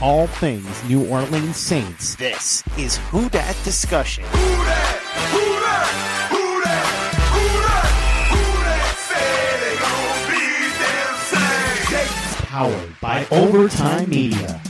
all things New Orleans Saints. This is Who Dat Discussion. Powered by Overtime Media.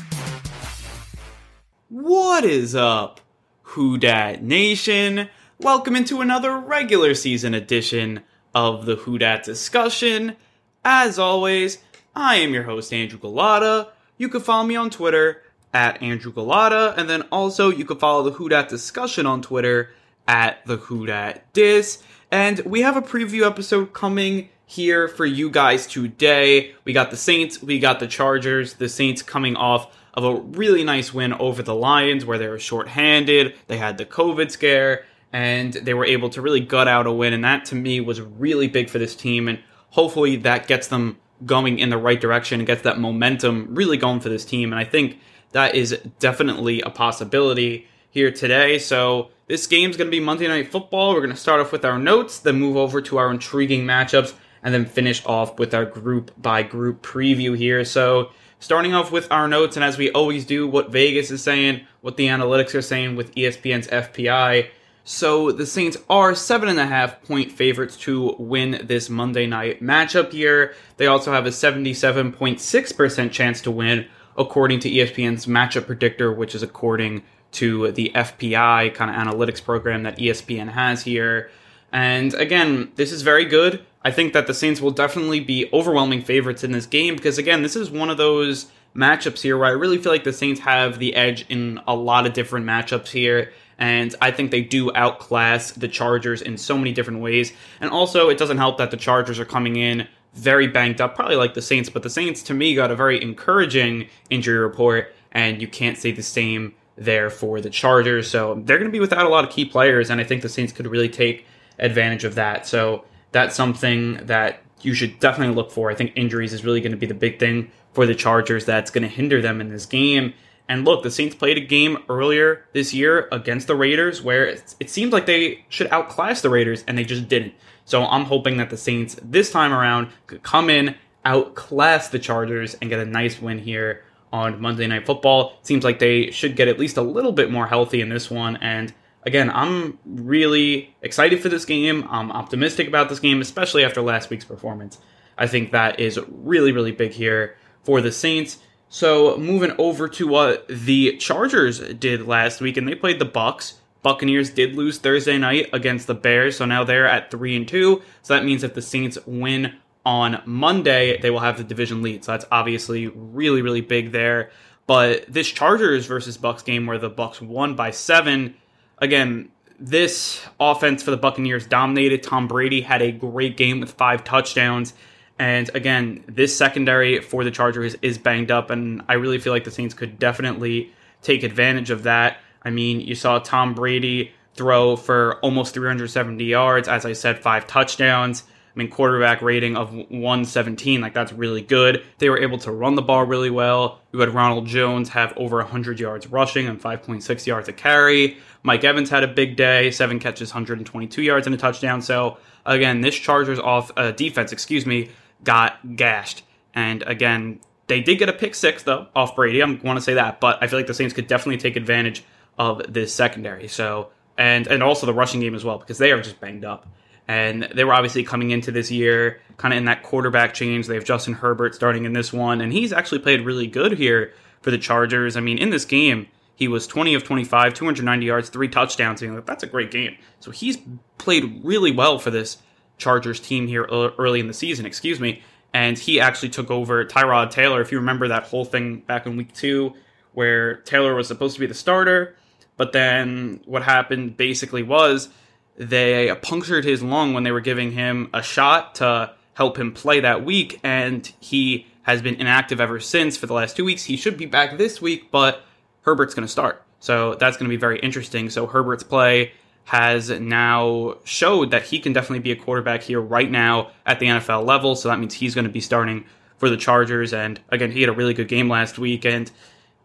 What is up, Who Dat Nation? Welcome into another regular season edition of the Who Dat Discussion. As always, I am your host, Andrew Gullotta. You can follow me on Twitter at Andrew Gullotta, and then also you can follow the Who Dat Discussion on Twitter at the Who Dat Dis. And we have a preview episode coming here for you guys today. We got the Saints, we got the Chargers. The Saints coming off of a really nice win over the Lions where they were shorthanded. They had the COVID scare and they were able to really gut out a win. And that to me was really big for this team. And hopefully that gets them going in the right direction and gets that momentum really going for this team. And I think that is definitely a possibility here today. So this game's going to be Monday Night Football. We're going to start off with our notes, then move over to our intriguing matchups and then finish off with our group by group preview here. So, starting off with our notes, and as we always do, what Vegas is saying, what the analytics are saying with ESPN's FPI. So, the Saints are seven and a half point favorites to win this Monday night matchup here. They also have a 77.6% chance to win, according to ESPN's matchup predictor, which is according to the FPI kind of analytics program that ESPN has here. And again, this is very good. I think that the Saints will definitely be overwhelming favorites in this game because, again, this is one of those matchups here where I really feel like the Saints have the edge in a lot of different matchups here. And I think they do outclass the Chargers in so many different ways. And also, it doesn't help that the Chargers are coming in very banged up, probably like the Saints, but the Saints to me got a very encouraging injury report, and you can't say the same there for the Chargers. So they're going to be without a lot of key players, and I think the Saints could really take advantage of that. So that's something that you should definitely look for. I think injuries is really going to be the big thing for the Chargers that's going to hinder them in this game. And look, the Saints played a game earlier this year against the Raiders where it, it seemed like they should outclass the Raiders, and they just didn't. So I'm hoping that the Saints this time around could come in, outclass the Chargers, and get a nice win here on Monday Night Football. Seems like they should get at least a little bit more healthy in this one, and again, I'm really excited for this game. I'm optimistic about this game, especially after last week's performance. I think that is really, really big here for the Saints. So moving over to what the Chargers did last week, and they played the Bucks. Buccaneers did lose Thursday night against the Bears, so now they're at three and two. So that means if the Saints win on Monday, they will have the division lead. So that's obviously really, really big there. But this Chargers versus Bucks game where the Bucks won by seven again, this offense for the Buccaneers dominated. Tom Brady had a great game with five touchdowns. And again, this secondary for the Chargers is banged up, and I really feel like the Saints could definitely take advantage of that. I mean, you saw Tom Brady throw for almost 370 yards, as I said, five touchdowns. I mean, quarterback rating of 117, like that's really good. They were able to run the ball really well. You had Ronald Jones have over 100 yards rushing and 5.6 yards a carry. Mike Evans had a big day, seven catches, 122 yards and a touchdown. So again, this Chargers off uh, defense, excuse me, got gashed. And again, they did get a pick six though off Brady. I want to say that, but I feel like the Saints could definitely take advantage of this secondary. So and and also the rushing game as well because they are just banged up. And they were obviously coming into this year kind of in that quarterback change. They have Justin Herbert starting in this one, and he's actually played really good here for the Chargers. I mean, in this game, he was 20 of 25, 290 yards, three touchdowns. And that's a great game. So he's played really well for this Chargers team here early in the season, excuse me. And he actually took over Tyrod Taylor. If you remember that whole thing back in week two, where Taylor was supposed to be the starter, but then what happened basically was they punctured his lung when they were giving him a shot to help him play that week, and he has been inactive ever since for the last two weeks. He should be back this week, but Herbert's going to start. So that's going to be very interesting. So Herbert's play has now showed that he can definitely be a quarterback here right now at the NFL level. So that means he's going to be starting for the Chargers. And again, he had a really good game last week. And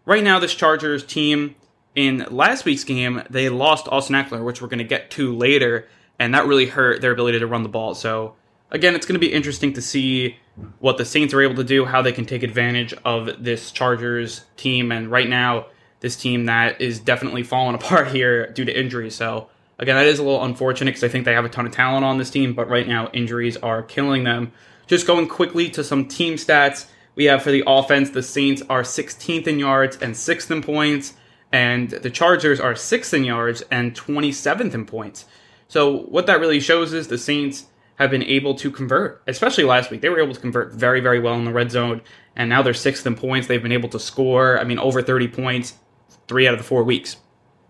right now, this Chargers team in last week's game, they lost Austin Ekeler, which we're going to get to later, and that really hurt their ability to run the ball. So again, it's going to be interesting to see what the Saints are able to do, how they can take advantage of this Chargers team. And right now, this team that is definitely falling apart here due to injuries. So, again, that is a little unfortunate because I think they have a ton of talent on this team, but right now, injuries are killing them. Just going quickly to some team stats. We have for the offense, the Saints are 16th in yards and 6th in points, and the Chargers are 6th in yards and 27th in points. So, what that really shows is the Saints have been able to convert, especially last week. They were able to convert very, very well in the red zone, and now they're sixth in points. They've been able to score, I mean, over 30 points three out of the four weeks.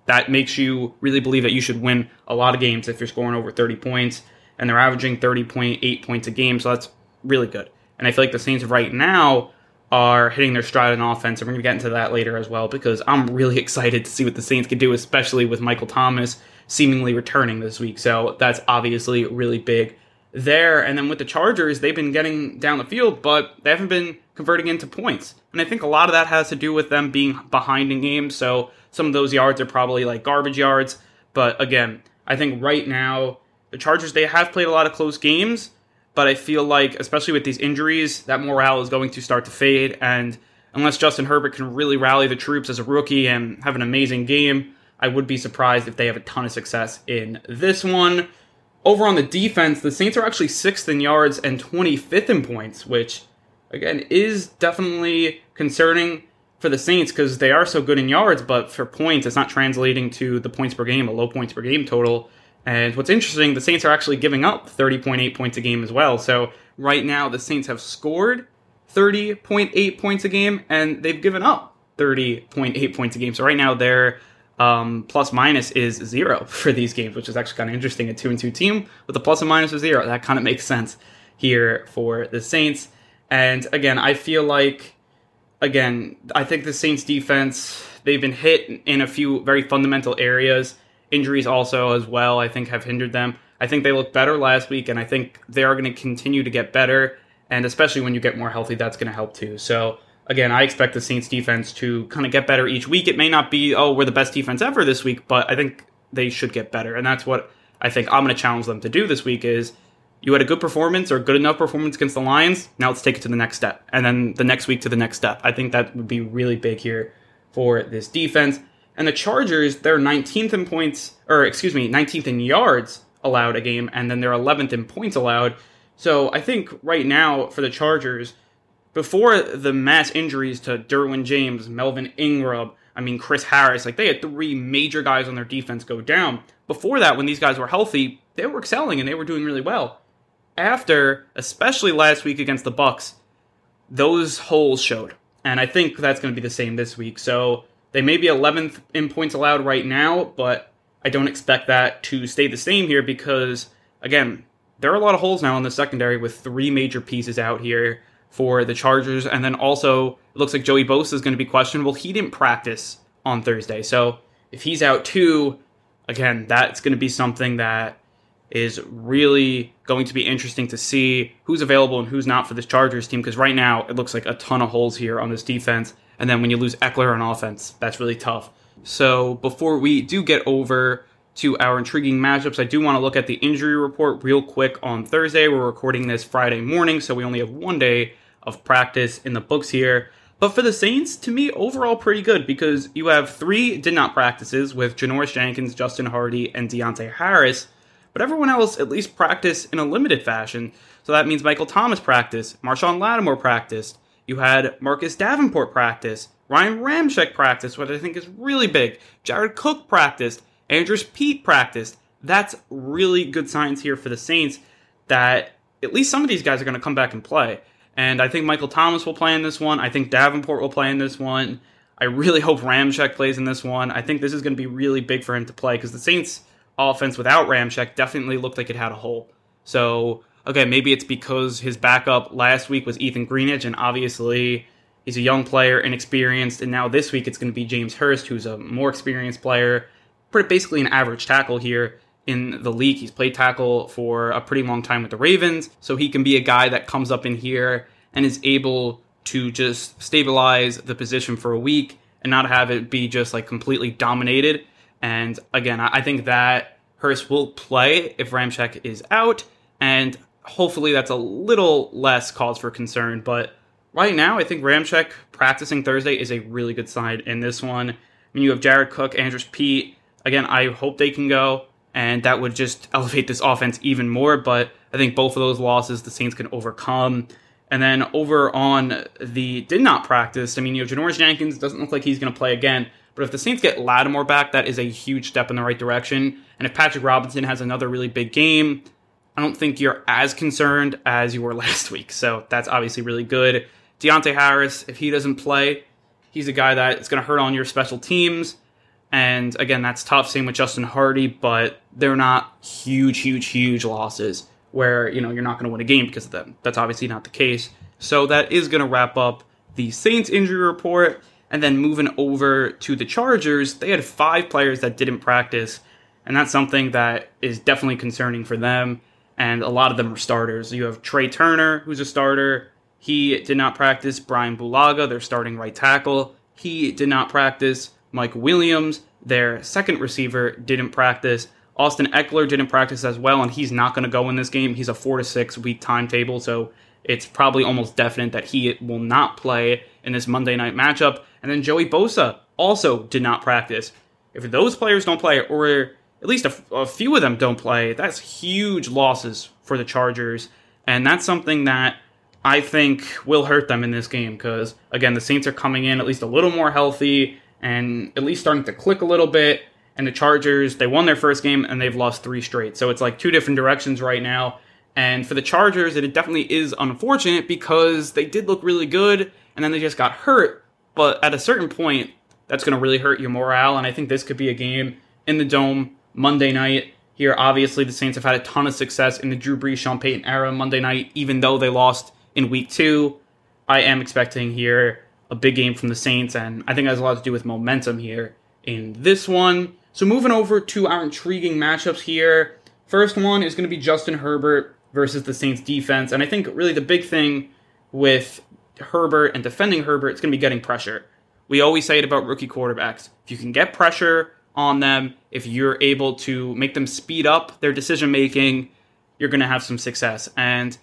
That makes you really believe that you should win a lot of games if you're scoring over 30 points, and they're averaging 30.8 points a game, so that's really good. And I feel like the Saints right now are hitting their stride on offense, and we're going to get into that later as well because I'm really excited to see what the Saints can do, especially with Michael Thomas seemingly returning this week. So that's obviously really big there. And then with the Chargers, they've been getting down the field, but they haven't been converting into points. And I think a lot of that has to do with them being behind in games. So some of those yards are probably like garbage yards. But again, I think right now, the Chargers, they have played a lot of close games, but I feel like, especially with these injuries, that morale is going to start to fade. And unless Justin Herbert can really rally the troops as a rookie and have an amazing game, I would be surprised if they have a ton of success in this one. Over on the defense, the Saints are actually sixth in yards and 25th in points, which again is definitely concerning for the Saints because they are so good in yards, but for points, it's not translating to the points per game, a low points per game total. And what's interesting, the Saints are actually giving up 30.8 points a game as well. So right now, the Saints have scored 30.8 points a game, and they've given up 30.8 points a game. So right now, they're um, plus minus is zero for these games, which is actually kind of interesting. A two and two team with a plus and minus of zero. That kind of makes sense here for the Saints. And again, I feel like, again, I think the Saints defense, they've been hit in a few very fundamental areas. Injuries also, as well, I think have hindered them. I think they looked better last week, and I think they are going to continue to get better. And especially when you get more healthy, that's going to help too. So, again, I expect the Saints defense to kind of get better each week. It may not be, oh, we're the best defense ever this week, but I think they should get better. And that's what I think I'm going to challenge them to do this week is you had a good performance or good enough performance against the Lions. Now let's take it to the next step. And then the next week to the next step. I think that would be really big here for this defense. And the Chargers, they're 19th in points, or excuse me, 19th in yards allowed a game, and then they're 11th in points allowed. So I think right now for the Chargers, before the mass injuries to Derwin James, Melvin Ingram, I mean Chris Harris, like they had three major guys on their defense go down. Before that, when these guys were healthy, they were excelling and they were doing really well. After, especially last week against the Bucks, those holes showed. And I think that's going to be the same this week. So they may be 11th in points allowed right now, but I don't expect that to stay the same here because, again, there are a lot of holes now in the secondary with three major pieces out here for the Chargers. And then also, it looks like Joey Bosa is going to be questionable. He didn't practice on Thursday. So if he's out too, again, that's going to be something that is really going to be interesting to see who's available and who's not for this Chargers team. Because right now, it looks like a ton of holes here on this defense. And then when you lose Ekeler on offense, that's really tough. So before we do get over to our intriguing matchups, I do want to look at the injury report real quick on Thursday. We're recording this Friday morning, so we only have one day of practice in the books here. But for the Saints, to me, overall pretty good because you have three did not practices with Janoris Jenkins, Justin Hardy, and Deonte Harris. But everyone else at least practiced in a limited fashion. So that means Michael Thomas practiced, Marshon Lattimore practiced. You had Marcus Davenport practice, Ryan Ramczyk practiced, which I think is really big. Jared Cook practiced, Andrus Peat practiced. That's really good signs here for the Saints that at least some of these guys are going to come back and play. And I think Michael Thomas will play in this one. I think Davenport will play in this one. I really hope Ramczyk plays in this one. I think this is going to be really big for him to play because the Saints' offense without Ramczyk definitely looked like it had a hole. So, okay, maybe it's because his backup last week was Ethan Greenidge, and obviously he's a young player, inexperienced, and now this week it's going to be James Hurst, who's a more experienced player, pretty basically an average tackle here in the league. He's played tackle for a pretty long time with the Ravens, so he can be a guy that comes up in here and is able to just stabilize the position for a week and not have it be just like completely dominated. And again, I think that Hurst will play if Ramczyk is out, and hopefully that's a little less cause for concern. But right now, I think Ramczyk practicing Thursday is a really good sign in this one. I mean, you have Jared Cook, Andrus Peat. Again, I hope they can go, and that would just elevate this offense even more. But I think both of those losses the Saints can overcome. And then over on the did not practice, I mean, you have Janoris Jenkins, doesn't look like he's going to play again. But if the Saints get Lattimore back, that is a huge step in the right direction. And if Patrick Robinson has another really big game, I don't think you're as concerned as you were last week. So that's obviously really good. Deonte Harris, if he doesn't play, he's a guy that is going to hurt on your special teams. And again, that's tough. Same with Justin Hardy, but they're not huge, huge, huge losses where you know you're not going to win a game because of them. That's obviously not the case. So that is going to wrap up the Saints injury report. And then moving over to the Chargers, they had five players that didn't practice, and that's something that is definitely concerning for them. And a lot of them are starters. You have Trai Turner, who's a starter. He did not practice. Brian Bulaga, their starting right tackle, he did not practice. Mike Williams, their second receiver, didn't practice. Austin Ekeler didn't practice as well, and he's not going to go in this game. He's a four to six week timetable, so it's probably almost definite that he will not play in this Monday night matchup. And then Joey Bosa also did not practice. If those players don't play, or at least a, a few of them don't play, that's huge losses for the Chargers. And that's something that I think will hurt them in this game because, again, the Saints are coming in at least a little more healthy and at least starting to click a little bit. And the Chargers, they won their first game and they've lost three straight. So it's like two different directions right now. And for the Chargers, it definitely is unfortunate because they did look really good and then they just got hurt. But at a certain point, that's going to really hurt your morale. And I think this could be a game in the Dome Monday night. Here, obviously, the Saints have had a ton of success in the Drew Brees, Sean Payton era Monday night, even though they lost in week two. I am expecting here a big game from the Saints, and I think it has a lot to do with momentum here in this one. So, moving over to our intriguing matchups here. First one is going to be Justin Herbert versus the Saints defense. And I think really the big thing with Herbert and defending Herbert is going to be getting pressure. We always say it about rookie quarterbacks. If you can get pressure on them, if you're able to make them speed up their decision making, you're going to have some success. And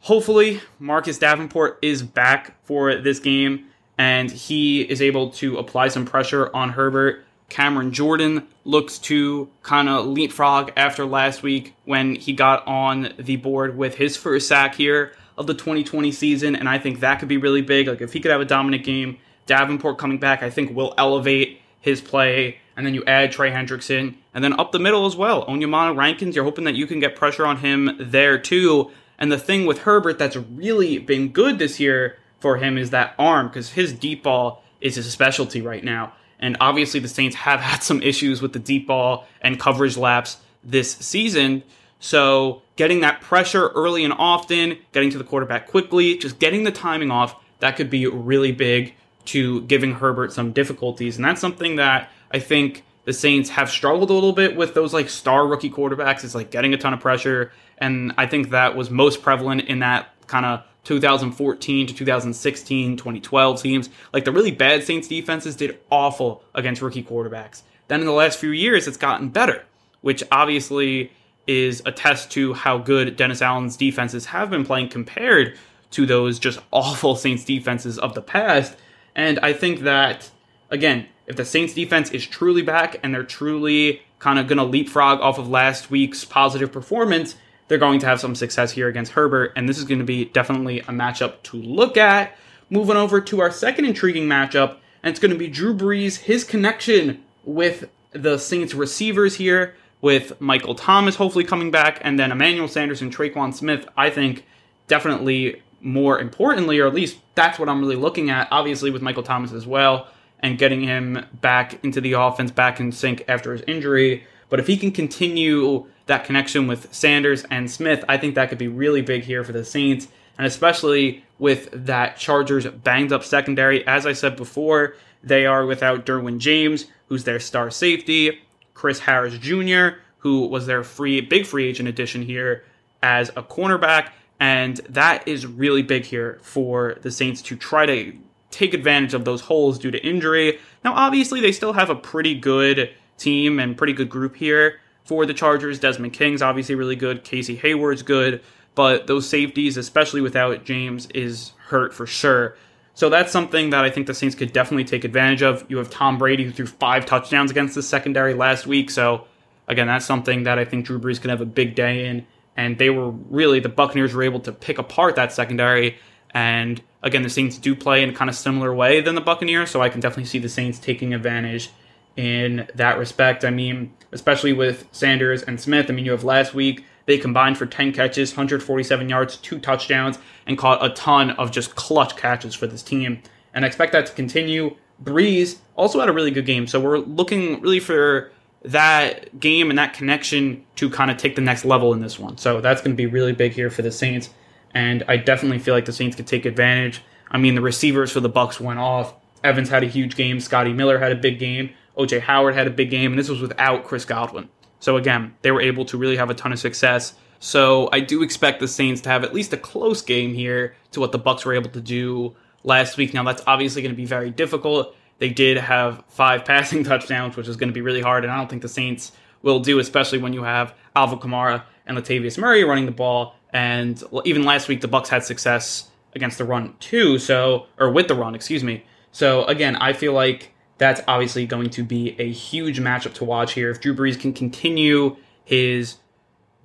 hopefully, Marcus Davenport is back for this game and he is able to apply some pressure on Herbert. Cameron Jordan looks to kind of leapfrog after last week when he got on the board with his first sack here of the 2020 season, and I think that could be really big. Like if he could have a dominant game, Davenport coming back, I think will elevate his play. And then you add Trey Hendrickson, and then up the middle as well, Onyemata Rankins. You're hoping that you can get pressure on him there too. And the thing with Herbert that's really been good this year for him is that arm because his deep ball is his specialty right now. And obviously, the Saints have had some issues with the deep ball and coverage laps this season. So, getting that pressure early and often, getting to the quarterback quickly, just getting the timing off, that could be really big to giving Herbert some difficulties. And that's something that I think the Saints have struggled a little bit with those like star rookie quarterbacks. It's like getting a ton of pressure. And I think that was most prevalent in that kind of 2014 to 2016, 2012 teams. Like the really bad Saints defenses did awful against rookie quarterbacks. Then in the last few years, it's gotten better, which obviously is a test to how good Dennis Allen's defenses have been playing compared to those just awful Saints defenses of the past. And I think that, again, if the Saints defense is truly back and they're truly kind of going to leapfrog off of last week's positive performance, they're going to have some success here against Herbert, and this is going to be definitely a matchup to look at. Moving over to our second intriguing matchup, and it's going to be Drew Brees, his connection with the Saints receivers here, with Michael Thomas hopefully coming back, and then Emmanuel Sanders and Tre'Quan Smith, I think definitely more importantly, or at least that's what I'm really looking at, obviously with Michael Thomas as well, and getting him back into the offense, back in sync after his injury. But if he can continue that connection with Sanders and Smith, I think that could be really big here for the Saints, and especially with that Chargers banged up secondary. As I said before, they are without Derwin James, who's their star safety, Chris Harris Jr., who was their free big free agent addition here as a cornerback, and that is really big here for the Saints to try to take advantage of those holes due to injury. Now, obviously, they still have a pretty good team and pretty good group here for the Chargers. Desmond King's obviously really good. Casey Hayward's good. but those safeties, especially without James, is hurt for sure. So that's something that I think the Saints could definitely take advantage of. You have Tom Brady who threw five touchdowns against the secondary last week. So again, that's something that I think Drew Brees can have a big day in. And they were really the Buccaneers were able to pick apart that secondary. And again, the Saints do play in a kind of similar way than the Buccaneers, so I can definitely see the Saints taking advantage in that respect. I mean, especially with Sanders and Smith. I mean, you have last week they combined for 10 catches, 147 yards, two touchdowns, and caught a ton of just clutch catches for this team. And I expect that to continue. Brees also had a really good game, so we're looking really for that game and that connection to kind of take the next level in this one. So that's going to be really big here for the Saints, and I definitely feel like the Saints could take advantage. I mean, the receivers for the Bucks went off. Evans had a huge game. Scotty Miller had a big game. OJ Howard had a big game, and this was without Chris Godwin. So again, they were able to really have a ton of success. So I do expect the Saints to have at least a close game here to what the Bucks were able to do last week. Now that's obviously going to be very difficult. They did have five passing touchdowns, which is going to be really hard, and I don't think the Saints will do, especially when you have Alvin Kamara and Latavius Murray running the ball. And even last week, the Bucks had success against the run too. So, or with the run, excuse me. So again, I feel like that's obviously going to be a huge matchup to watch here. If Drew Brees can continue his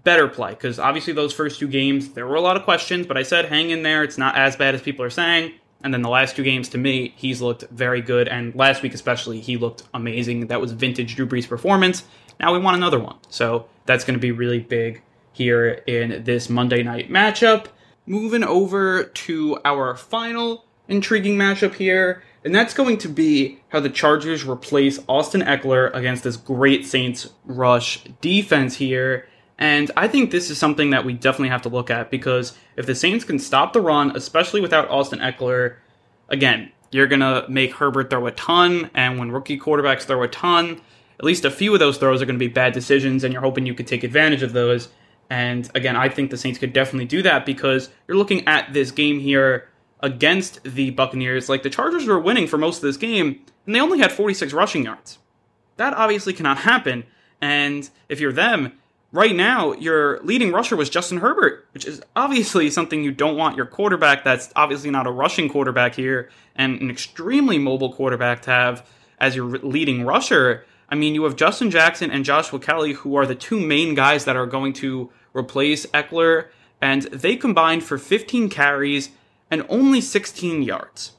better play, because obviously those first two games there were a lot of questions, but I said hang in there. It's not as bad as people are saying. And then the last two games, to me, he's looked very good. And last week, especially, he looked amazing. That was vintage Drew Brees performance. Now we want another one. So that's going to be really big here in this Monday night matchup. Moving over to our final intriguing matchup here, and that's going to be how the Chargers replace Austin Ekeler against this great Saints rush defense here. And I think this is something that we definitely have to look at because if the Saints can stop the run, especially without Austin Ekeler, again, you're going to make Herbert throw a ton. And when rookie quarterbacks throw a ton, at least a few of those throws are going to be bad decisions, and you're hoping you could take advantage of those. And again, I think the Saints could definitely do that because you're looking at this game here against the Buccaneers. Like the Chargers were winning for most of this game, and they only had 46 rushing yards. That obviously cannot happen. And if you're them, right now your leading rusher was Justin Herbert, which is obviously something you don't want your quarterback that's obviously not a rushing quarterback here and an extremely mobile quarterback to have as your leading rusher. I mean, you have Justin Jackson and Joshua Kelly, who are the two main guys that are going to replace Ekeler, and they combined for 15 carries and only 16 yards.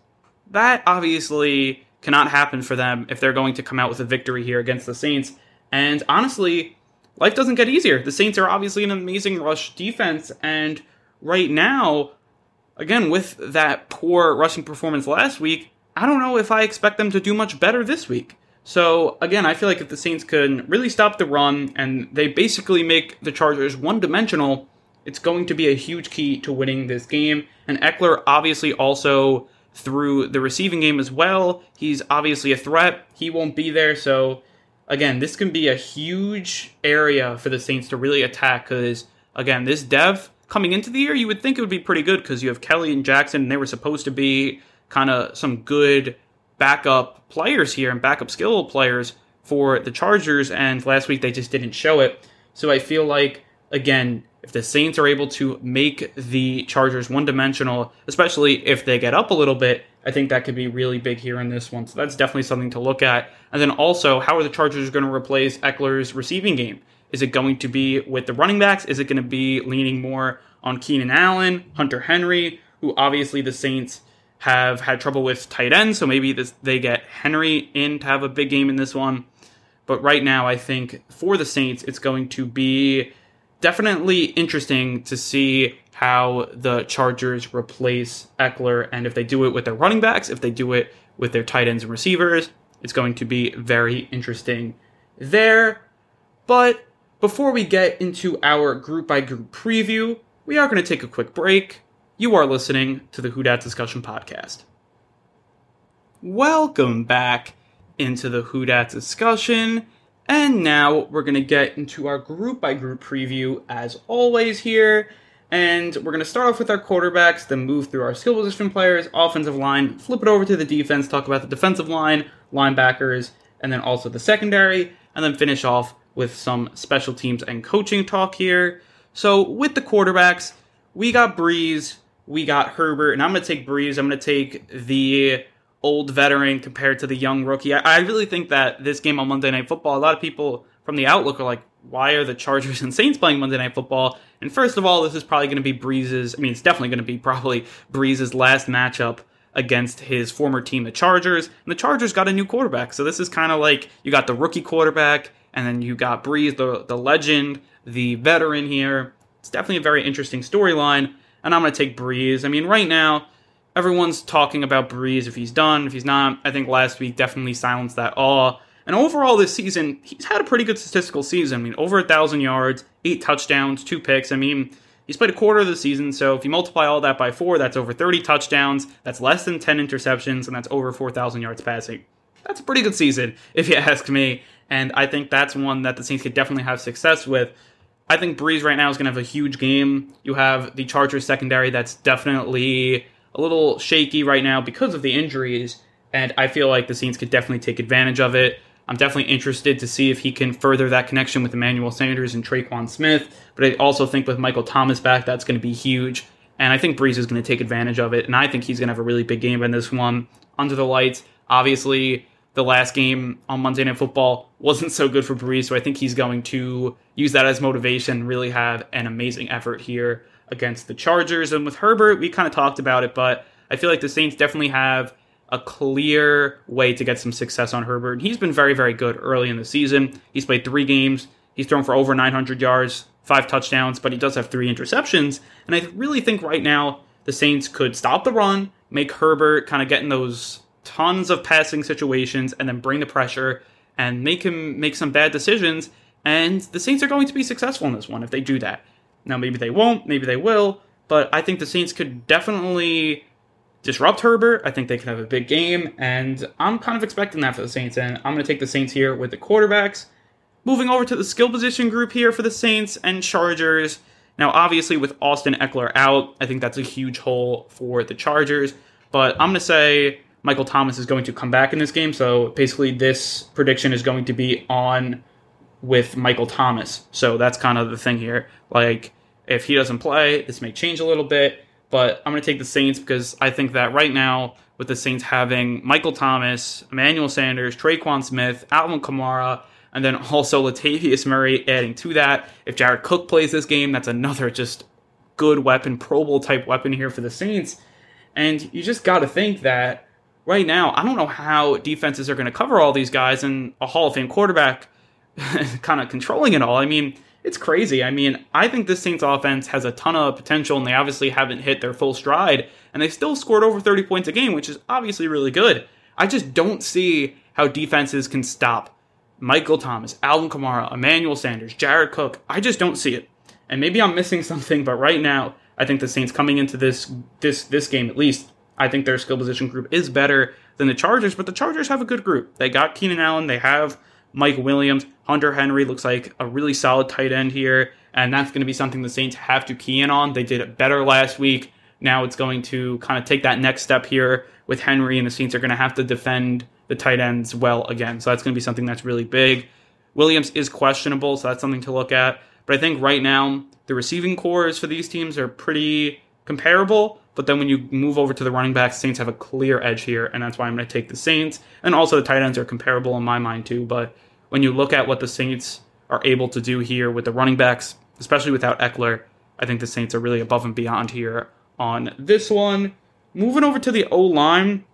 That obviously cannot happen for them if they're going to come out with a victory here against the Saints. And honestly, life doesn't get easier. The Saints are obviously an amazing rush defense, and right now, again, with that poor rushing performance last week, I don't know if I expect them to do much better this week. So again, I feel like if the Saints can really stop the run and they basically make the Chargers one dimensional, it's going to be a huge key to winning this game. And Ekeler obviously also through the receiving game as well. He's obviously a threat. He won't be there, so again, this can be a huge area for the Saints to really attack because again, this dev coming into the year, you would think it would be pretty good because you have Kelly and Jackson, and they were supposed to be kind of some good backup players here and backup skill players for the Chargers, and last week they just didn't show it. So I feel like, again, if the Saints are able to make the Chargers one dimensional, especially if they get up a little bit, I think that could be really big here in this one. So that's definitely something to look at. And then also, how are the Chargers going to replace Ekeler's receiving game? Is it going to be with the running backs? Is it going to be leaning more on Keenan Allen, Hunter Henry, who obviously the Saints have had trouble with tight ends, so maybe this, they get Henry in to have a big game in this one. But right now, I think for the Saints, it's going to be definitely interesting to see how the Chargers replace Ekeler and if they do it with their running backs, if they do it with their tight ends and receivers, it's going to be very interesting there. But before we get into our group by group preview, we are going to take a quick break. You are listening to the Who Dat Discussion Podcast. Welcome back into the Who Dat Discussion. And now we're going to get into our group by group preview as always here. And we're going to start off with our quarterbacks, then move through our skill position players, offensive line, flip it over to the defense, talk about the defensive line, linebackers, and then also the secondary, and then finish off with some special teams and coaching talk here. So, with the quarterbacks, we got Brees, we got Herbert, and I'm going to take Brees. I'm going to take the old veteran compared to the young rookie. I, I really think that this game on Monday Night Football, a lot of people from the outlook are like, why are the Chargers and Saints playing Monday Night Football? And first of all, this is probably going to be Brees's. I mean, it's definitely going to be probably Brees's last matchup against his former team, the Chargers. And the Chargers got a new quarterback. So this is kind of like you got the rookie quarterback, and then you got Brees, the, the legend, the veteran here. It's definitely a very interesting storyline. And I'm going to take Brees. I mean, right now, everyone's talking about Brees if he's done, if he's not. I think last week definitely silenced that awe. And overall this season, he's had a pretty good statistical season. I mean, over a thousand yards, eight touchdowns, two picks. I mean, he's played a quarter of the season, so if you multiply all that by four, that's over 30 touchdowns. That's less than 10 interceptions, and that's over 4,000 yards passing. That's a pretty good season, if you ask me. And I think that's one that the Saints could definitely have success with. I think Brees right now is going to have a huge game. You have the Chargers secondary that's definitely a little shaky right now because of the injuries, and I feel like the Saints could definitely take advantage of it. I'm definitely interested to see if he can further that connection with Emmanuel Sanders and Tre'Quan Smith. But I also think with Michael Thomas back, that's going to be huge. And I think Brees is going to take advantage of it. And I think he's going to have a really big game in this one. Under the lights, obviously, the last game on Monday Night Football wasn't so good for Brees. So I think he's going to use that as motivation, really have an amazing effort here against the Chargers. And with Herbert, we kind of talked about it, but I feel like the Saints definitely have a clear way to get some success on Herbert. He's been very, very good early in the season. He's played three games. He's thrown for over 900 yards, five touchdowns, but he does have three interceptions. And I really think right now the Saints could stop the run, make Herbert kind of get in those tons of passing situations, and then bring the pressure and make him make some bad decisions. And the Saints are going to be successful in this one if they do that. Now, maybe they won't, maybe they will, but I think the Saints could definitely disrupt Herbert. I think they could have a big game, and I'm kind of expecting that for the Saints, and I'm going to take the Saints here with the quarterbacks. Moving over to the skill position group here for the Saints and Chargers. Now, obviously, with Austin Ekeler out, I think that's a huge hole for the Chargers, but I'm going to say Michael Thomas is going to come back in this game, so basically, this prediction is going to be on with Michael Thomas. So that's kind of the thing here. Like, if he doesn't play, this may change a little bit but I'm going to take the Saints because I think that right now, with the Saints having Michael Thomas, Emmanuel Sanders, Tre'Quan Smith, Alvin Kamara, and then also Latavius Murray adding to that. If Jared Cook plays this game, that's another just good weapon, Pro Bowl type weapon here for the Saints. And you just got to think that right now, I don't know how defenses are going to cover all these guys and a Hall of Fame quarterback kind of controlling it all. I mean, it's crazy. I mean, I think this Saints offense has a ton of potential, and they obviously haven't hit their full stride, and they still scored over 30 points a game, which is obviously really good. I just don't see how defenses can stop Michael Thomas, Alvin Kamara, Emmanuel Sanders, Jared Cook. I just don't see it. And maybe I'm missing something, but right now, I think the Saints coming into this this this game at least, I think their skill position group is better than the Chargers, but the Chargers have a good group. They got Keenan Allen, they have Mike Williams. Hunter Henry looks like a really solid tight end here, and that's going to be something the Saints have to key in on. They did it better last week. Now it's going to kind of take that next step here with Henry, and the Saints are going to have to defend the tight ends well again. So that's going to be something that's really big. Williams is questionable, so that's something to look at. But I think right now the receiving cores for these teams are pretty comparable. But then when you move over to the running backs, Saints have a clear edge here, and that's why I'm going to take the Saints. And also the tight ends are comparable in my mind too. But when you look at what the Saints are able to do here with the running backs, especially without Ekeler, I think the Saints are really above and beyond here on this one. Moving over to the O line,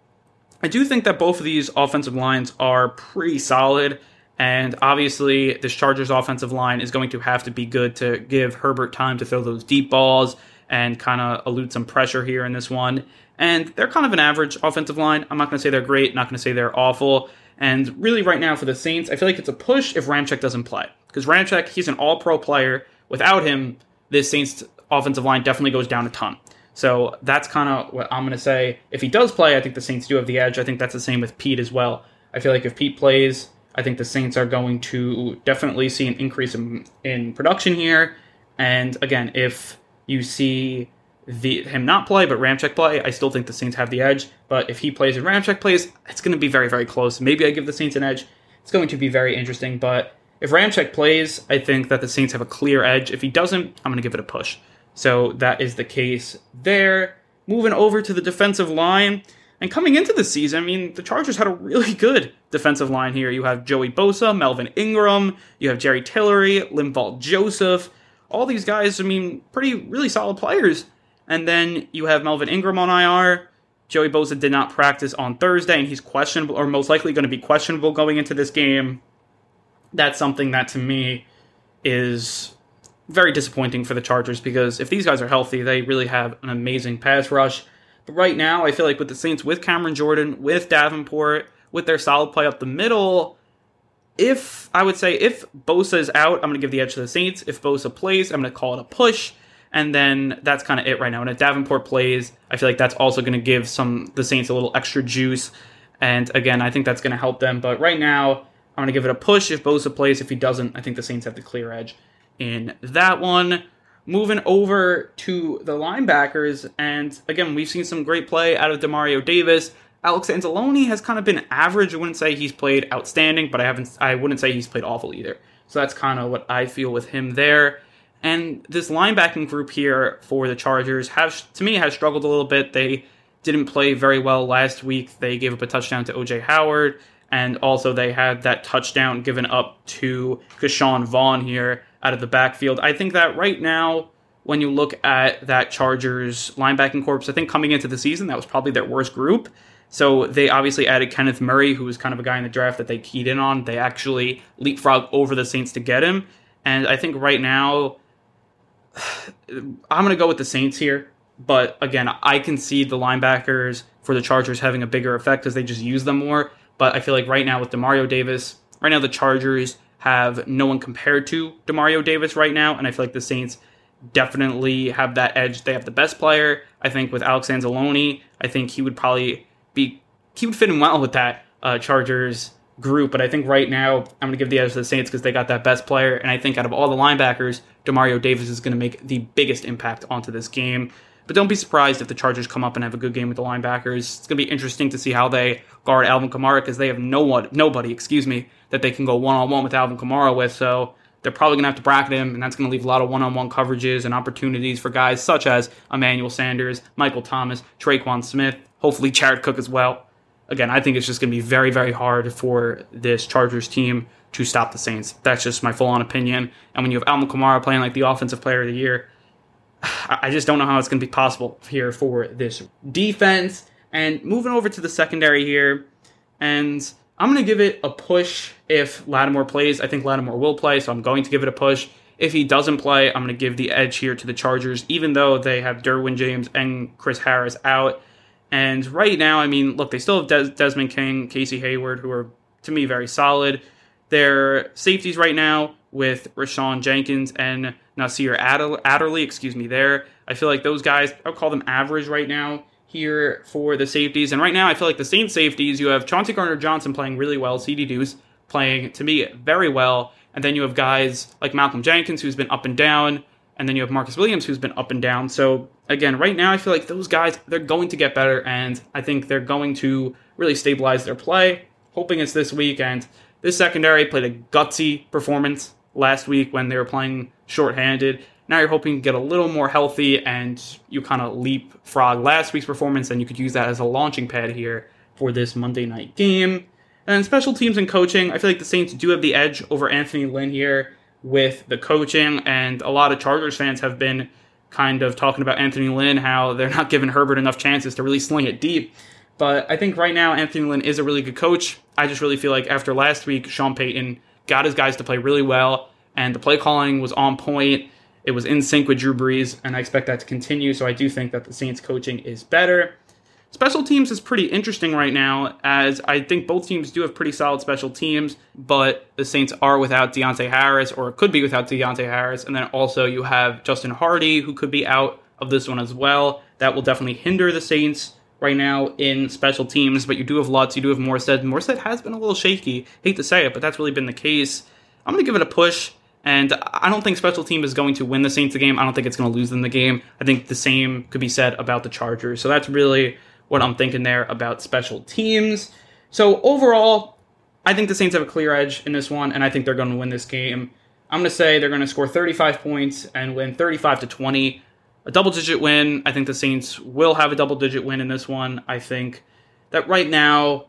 I do think that both of these offensive lines are pretty solid. And obviously, this Chargers offensive line is going to have to be good to give Herbert time to throw those deep balls and kind of elude some pressure here in this one. And they're kind of an average offensive line. I'm not going to say they're great, not going to say they're awful. And really, right now for the Saints, I feel like it's a push if Ramczyk doesn't play. Because Ramczyk, he's an all pro player. Without him, this Saints offensive line definitely goes down a ton. So that's kind of what I'm going to say. If he does play, I think the Saints do have the edge. I think that's the same with Peat as well. I feel like if Peat plays, I think the Saints are going to definitely see an increase in, in production here. And again, if you see the him not play, but Ramczyk play, I still think the Saints have the edge. But if he plays and Ramczyk plays, it's going to be very, very close. Maybe I give the Saints an edge. It's going to be very interesting. But if Ramczyk plays, I think that the Saints have a clear edge. If he doesn't, I'm going to give it a push. So that is the case there. Moving over to the defensive line. And coming into the season, I mean, the Chargers had a really good defensive line here. You have Joey Bosa, Melvin Ingram, you have Jerry Tillery, Linval Joseph. All these guys, I mean, pretty, really solid players. And then you have Melvin Ingram on IR. Joey Bosa did not practice on Thursday, and he's questionable, or most likely going to be questionable going into this game. That's something that to me is very disappointing for the Chargers because if these guys are healthy, they really have an amazing pass rush. But right now, I feel like with the Saints, with Cameron Jordan, with Davenport, with their solid play up the middle, if I would say if Bosa is out, I'm going to give the edge to the Saints. If Bosa plays, I'm going to call it a push. And then that's kind of it right now. And if Davenport plays, I feel like that's also going to give some the Saints a little extra juice. And again, I think that's going to help them. But right now, I'm going to give it a push if Bosa plays. If he doesn't, I think the Saints have the clear edge in that one. Moving over to the linebackers, and again, we've seen some great play out of Demario Davis. Alex Anzalone has kind of been average. I wouldn't say he's played outstanding, but I haven't. I wouldn't say he's played awful either. So that's kind of what I feel with him there. And this linebacking group here for the Chargers have, to me, has struggled a little bit. They didn't play very well last week. They gave up a touchdown to OJ Howard, and also they had that touchdown given up to Ke'Shawn Vaughn here out of the backfield. I think that right now, when you look at that Chargers linebacking corps, I think coming into the season, that was probably their worst group. So they obviously added Kenneth Murray, who was kind of a guy in the draft that they keyed in on. They actually leapfrog over the Saints to get him. And I think right now, I'm going to go with the Saints here. But again, I can see the linebackers for the Chargers having a bigger effect because they just use them more. But I feel like right now with Demario Davis, right now the Chargers have no one compared to Demario Davis right now, and I feel like the Saints definitely have that edge. They have the best player. I think with Alex Anzalone, I think he would probably be he would fit in well with that uh, Chargers group. But I think right now I'm going to give the edge to the Saints because they got that best player, and I think out of all the linebackers, Demario Davis is going to make the biggest impact onto this game. But don't be surprised if the Chargers come up and have a good game with the linebackers. It's going to be interesting to see how they guard Alvin Kamara because they have no one, nobody, excuse me, that they can go one on one with Alvin Kamara with. So they're probably going to have to bracket him, and that's going to leave a lot of one on one coverages and opportunities for guys such as Emmanuel Sanders, Michael Thomas, Tre'Quan Smith, hopefully Jared Cook as well. Again, I think it's just going to be very, very hard for this Chargers team to stop the Saints. That's just my full on opinion. And when you have Alvin Kamara playing like the offensive player of the year, I just don't know how it's going to be possible here for this defense. And moving over to the secondary here, and I'm going to give it a push if Lattimore plays. I think Lattimore will play, so I'm going to give it a push. If he doesn't play, I'm going to give the edge here to the Chargers, even though they have Derwin James and Chris Harris out. And right now, I mean, look, they still have Des- Desmond King, Casey Hayward, who are, to me, very solid. Their safeties right now with Rayshawn Jenkins and Nasir Adderley, excuse me, there. I feel like those guys, I'll call them average right now here for the safeties. And right now, I feel like the Saints safeties, you have Chauncey Gardner Johnson playing really well, CD Deuce playing, to me, very well. And then you have guys like Malcolm Jenkins, who's been up and down. And then you have Marcus Williams, who's been up and down. So, again, right now, I feel like those guys, they're going to get better. And I think they're going to really stabilize their play. Hoping it's this week. And this secondary played a gutsy performance last week when they were playing shorthanded. Now you're hoping to get a little more healthy and you kind of leapfrog last week's performance, and you could use that as a launching pad here for this Monday night game. And special teams and coaching, I feel like the Saints do have the edge over Anthony Lynn here with the coaching, and a lot of Chargers fans have been kind of talking about Anthony Lynn, how they're not giving Herbert enough chances to really sling it deep. But I think right now Anthony Lynn is a really good coach. I just really feel like after last week, Sean Payton got his guys to play really well, and the play calling was on point. It was in sync with Drew Brees, and I expect that to continue. So I do think that the Saints coaching is better. Special teams is pretty interesting right now, as I think both teams do have pretty solid special teams, but the Saints are without Deonte Harris, or could be without Deonte Harris, and then also you have Justin Hardy, who could be out of this one as well. That will definitely hinder the Saints right now in special teams, but you do have Lutz, you do have Morstead. Morstead has been a little shaky. Hate to say it, but that's really been the case. I'm going to give it a push. And I don't think special team is going to win the Saints the game. I don't think it's going to lose them the game. I think the same could be said about the Chargers. So that's really what I'm thinking there about special teams. So overall, I think the Saints have a clear edge in this one, and I think they're going to win this game. I'm going to say they're going to score 35 points and win 35 to 20. a double digit win. I think the Saints will have a double digit win in this one. I think that right now,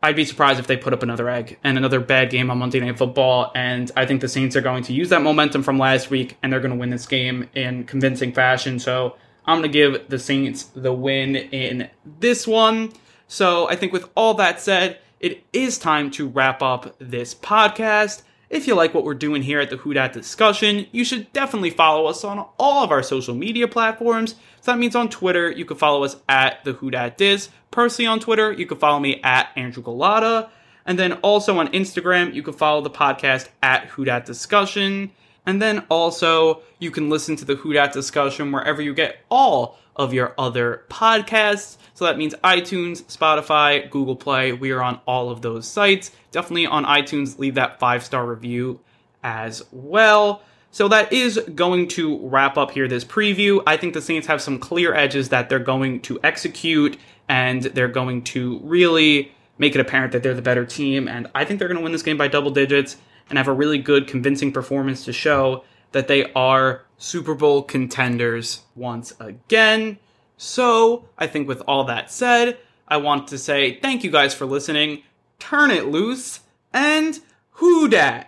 I'd be surprised if they put up another egg and another bad game on Monday Night Football. And I think the Saints are going to use that momentum from last week and they're going to win this game in convincing fashion. So I'm going to give the Saints the win in this one. So I think with all that said, it is time to wrap up this podcast. If you like what we're doing here at the Who Dat discussion, you should definitely follow us on all of our social media platforms. So that means on Twitter, you can follow us at the Who Dat Dis. Personally on Twitter, you can follow me at Andrew Gullotta. And then also on Instagram, you can follow the podcast at Who Dat Discussion. And then also, you can listen to the Who Dat discussion wherever you get all of your other podcasts. So that means iTunes, Spotify, Google Play. We are on all of those sites. Definitely on iTunes, leave that five star review as well. So that is going to wrap up here this preview. I think the Saints have some clear edges that they're going to execute and they're going to really make it apparent that they're the better team. And I think they're going to win this game by double digits and have a really good, convincing performance to show that they are Super Bowl contenders once again. So, I think with all that said, I want to say thank you guys for listening. Turn it loose and who dat?